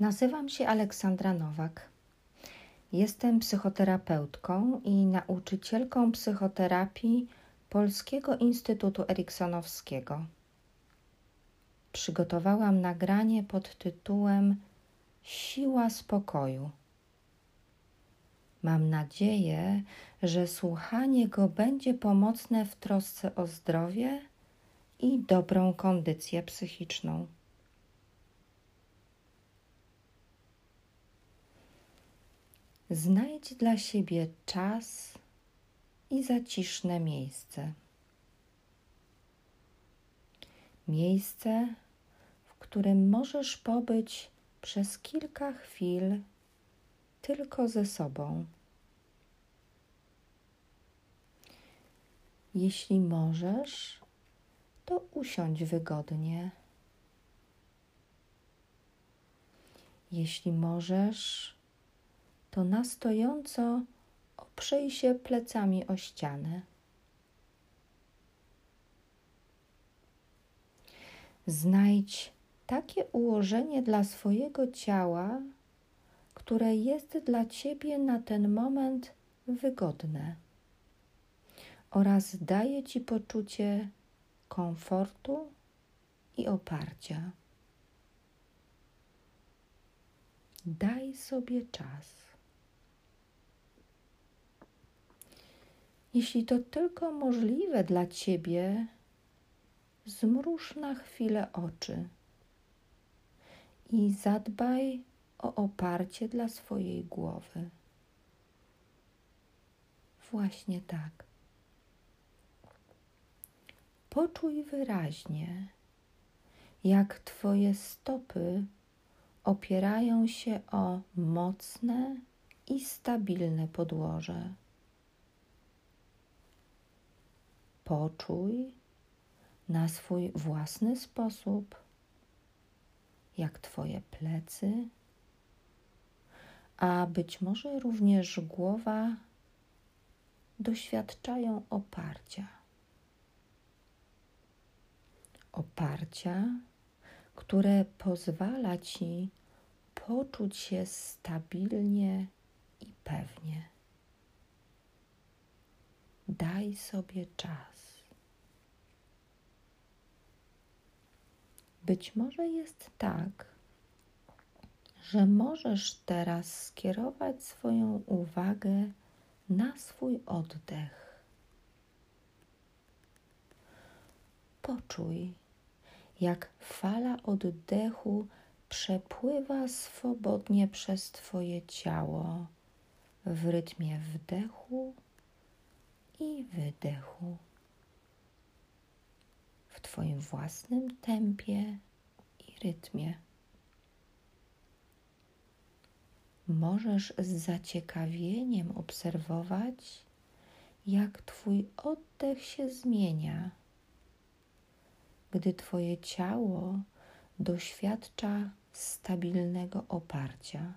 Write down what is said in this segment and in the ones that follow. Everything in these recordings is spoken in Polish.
Nazywam się Aleksandra Nowak. Jestem psychoterapeutką i nauczycielką psychoterapii Polskiego Instytutu Eriksonowskiego. Przygotowałam nagranie pod tytułem Siła spokoju. Mam nadzieję, że słuchanie go będzie pomocne w trosce o zdrowie i dobrą kondycję psychiczną. Znajdź dla siebie czas i zaciszne miejsce. Miejsce, w którym możesz pobyć przez kilka chwil tylko ze sobą. Jeśli możesz, to usiądź wygodnie. Jeśli możesz, to na stojąco oprzyj się plecami o ścianę. Znajdź takie ułożenie dla swojego ciała, które jest dla ciebie na ten moment wygodne oraz daje ci poczucie komfortu i oparcia. Daj sobie czas. Jeśli to tylko możliwe dla ciebie, zmruż na chwilę oczy i zadbaj o oparcie dla swojej głowy. Właśnie tak. Poczuj wyraźnie, jak Twoje stopy opierają się o mocne i stabilne podłoże. Poczuj na swój własny sposób, jak Twoje plecy, a być może również głowa doświadczają oparcia. Oparcia, które pozwala Ci poczuć się stabilnie i pewnie. Daj sobie czas. Być może jest tak, że możesz teraz skierować swoją uwagę na swój oddech. Poczuj, jak fala oddechu przepływa swobodnie przez Twoje ciało w rytmie wdechu i wydechu w Twoim własnym tempie i rytmie. Możesz z zaciekawieniem obserwować, jak Twój oddech się zmienia, gdy Twoje ciało doświadcza stabilnego oparcia.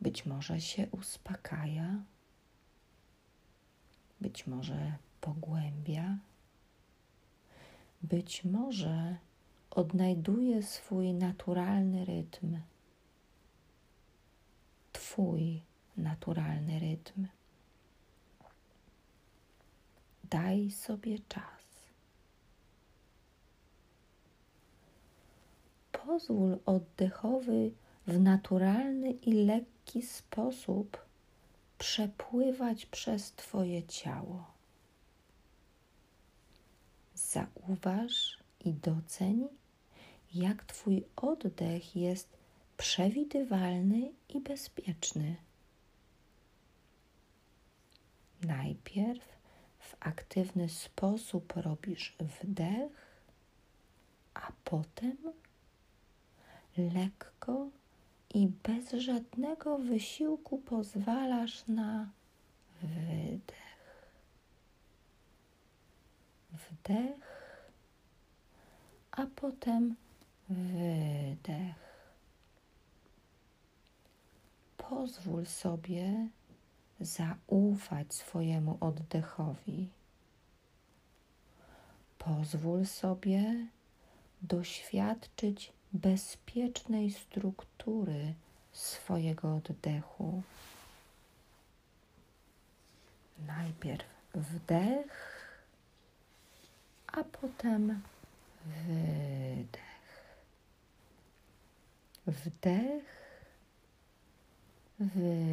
Być może się uspokaja, być może pogłębia, być może odnajduje swój naturalny rytm, Twój naturalny rytm. Daj sobie czas. Pozwól oddechowy w naturalny i lekki sposób przepływać przez Twoje ciało. Zauważ i doceń, jak Twój oddech jest przewidywalny i bezpieczny. Najpierw w aktywny sposób robisz wdech, a potem lekko i bez żadnego wysiłku pozwalasz na wydech. Wdech, a potem wydech. Pozwól sobie zaufać swojemu oddechowi. Pozwól sobie doświadczyć bezpiecznej struktury swojego oddechu. Najpierw wdech, a potem wydech. Wdech, wydech.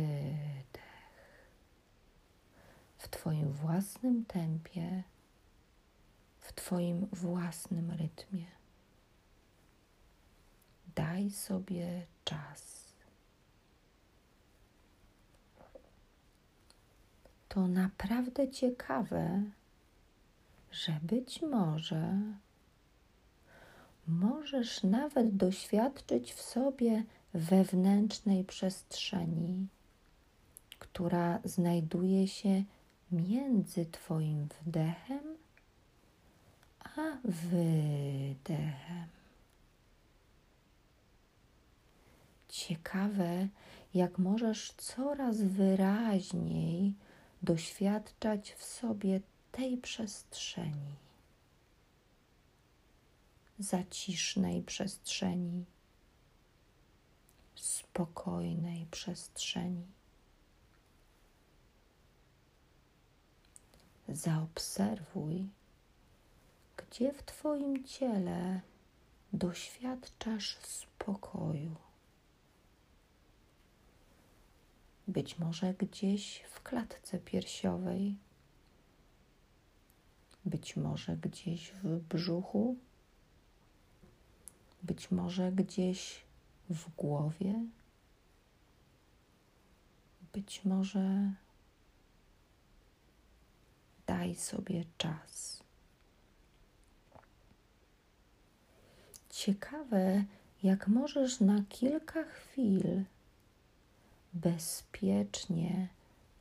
W Twoim własnym tempie, w Twoim własnym rytmie. Daj sobie czas. To naprawdę ciekawe, że być może możesz nawet doświadczyć w sobie wewnętrznej przestrzeni, która znajduje się między Twoim wdechem a wydechem. Ciekawe, jak możesz coraz wyraźniej doświadczać w sobie tej przestrzeni, zacisznej przestrzeni, spokojnej przestrzeni. Zaobserwuj, gdzie w Twoim ciele doświadczasz spokoju. Być może gdzieś w klatce piersiowej być może gdzieś w brzuchu, być może gdzieś w głowie, być może daj sobie czas. Ciekawe, jak możesz na kilka chwil bezpiecznie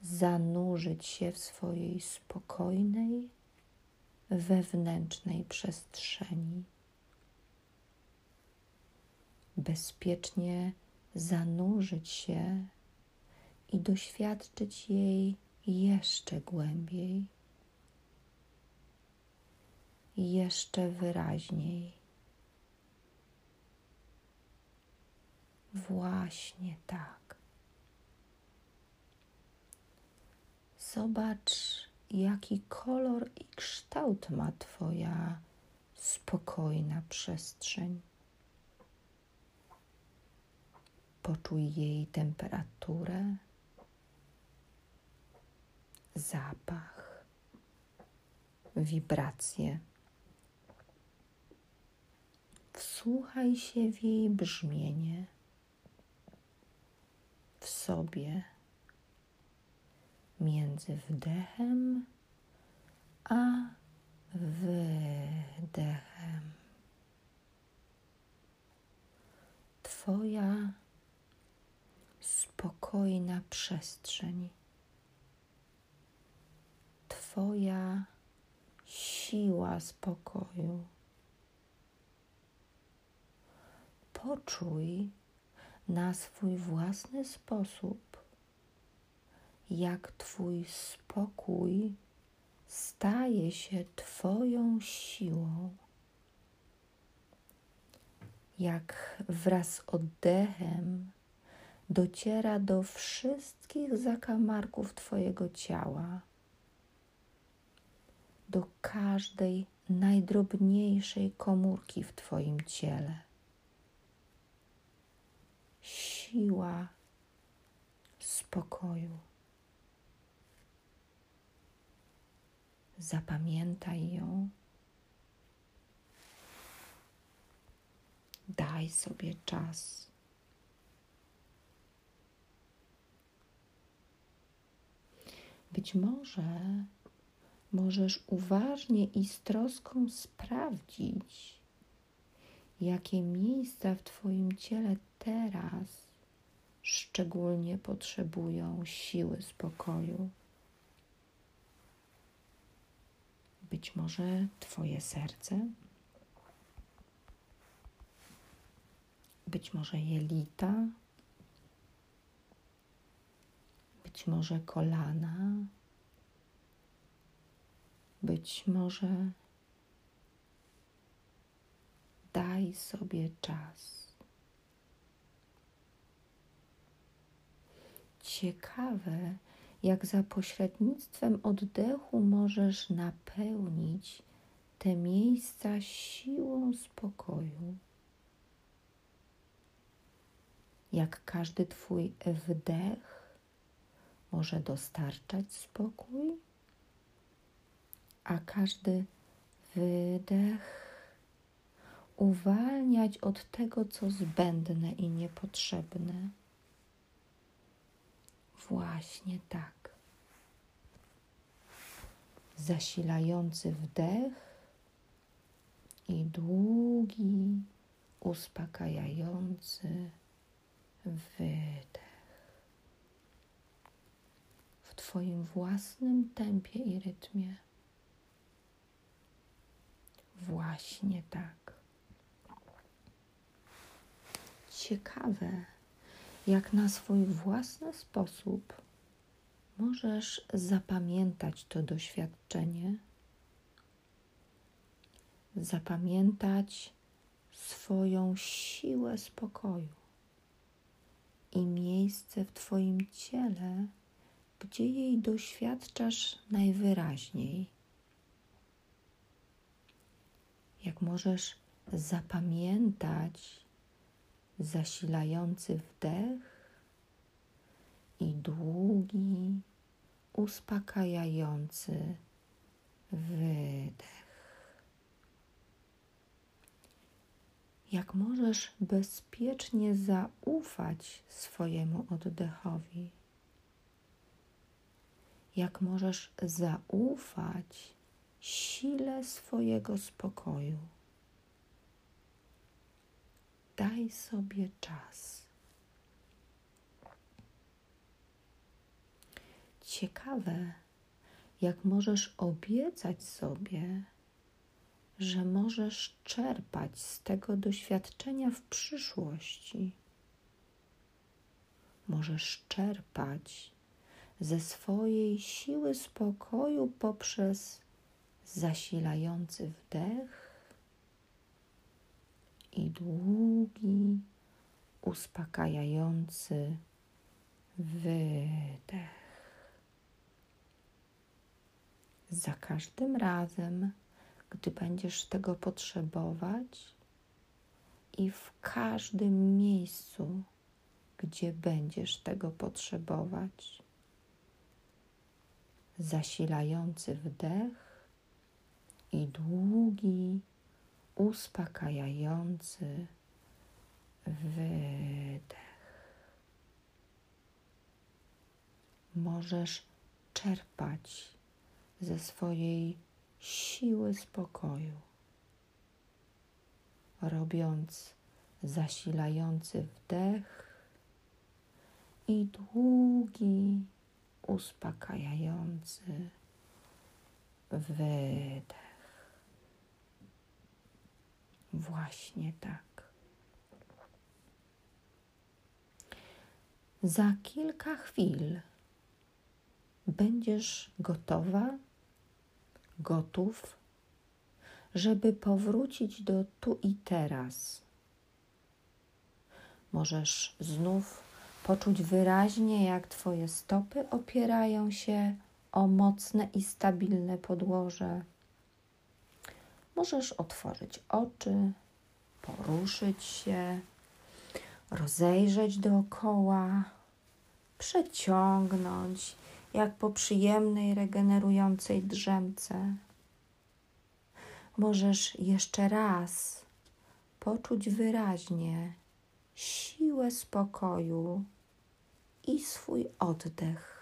zanurzyć się w swojej spokojnej, wewnętrznej przestrzeni. Bezpiecznie zanurzyć się i doświadczyć jej jeszcze głębiej, jeszcze wyraźniej. Właśnie tak. Zobacz, jaki kolor i kształt ma Twoja spokojna przestrzeń. Poczuj jej temperaturę, zapach, wibracje. Wsłuchaj się w jej brzmienie w sobie między wdechem a wydechem. Twoja spokojna przestrzeń, Twoja siła spokoju. Poczuj na swój własny sposób jak Twój spokój staje się Twoją siłą, jak wraz z oddechem dociera do wszystkich zakamarków Twojego ciała, do każdej najdrobniejszej komórki w Twoim ciele. Siła spokoju. Zapamiętaj ją. Daj sobie czas. Być może możesz uważnie i z troską sprawdzić, jakie miejsca w Twoim ciele teraz szczególnie potrzebują siły spokoju. być może Twoje serce, być może jelita, być może kolana, być może Daj sobie czas. Ciekawe, jak za pośrednictwem oddechu możesz napełnić te miejsca siłą spokoju. Jak każdy Twój wdech może dostarczać spokój, a każdy wydech uwalniać od tego, co zbędne i niepotrzebne. Właśnie tak. Zasilający wdech i długi, uspokajający wydech. W Twoim własnym tempie i rytmie. Właśnie tak. Ciekawe, jak na swój własny sposób możesz zapamiętać to doświadczenie, zapamiętać swoją siłę spokoju i miejsce w Twoim ciele, gdzie jej doświadczasz najwyraźniej. Jak możesz zapamiętać zasilający wdech i długi, uspokajający wydech. Jak możesz bezpiecznie zaufać swojemu oddechowi? Jak możesz zaufać sile swojego spokoju? Daj sobie czas. Ciekawe, jak możesz obiecać sobie, że możesz czerpać z tego doświadczenia w przyszłości. Możesz czerpać ze swojej siły spokoju poprzez zasilający wdech i długi, uspokajający wydech. Za każdym razem, gdy będziesz tego potrzebować i w każdym miejscu, gdzie będziesz tego potrzebować. Zasilający wdech i długi, uspokajający wydech. Możesz czerpać ze swojej siły spokoju, robiąc zasilający wdech i długi, uspokajający wydech. Właśnie tak. Za kilka chwil będziesz gotowa, gotów, żeby powrócić do tu i teraz. Możesz znów poczuć wyraźnie, jak Twoje stopy opierają się o mocne i stabilne podłoże Możesz otworzyć oczy, poruszyć się, rozejrzeć dookoła, przeciągnąć jak po przyjemnej, regenerującej drzemce. Możesz jeszcze raz poczuć wyraźnie siłę spokoju i swój oddech.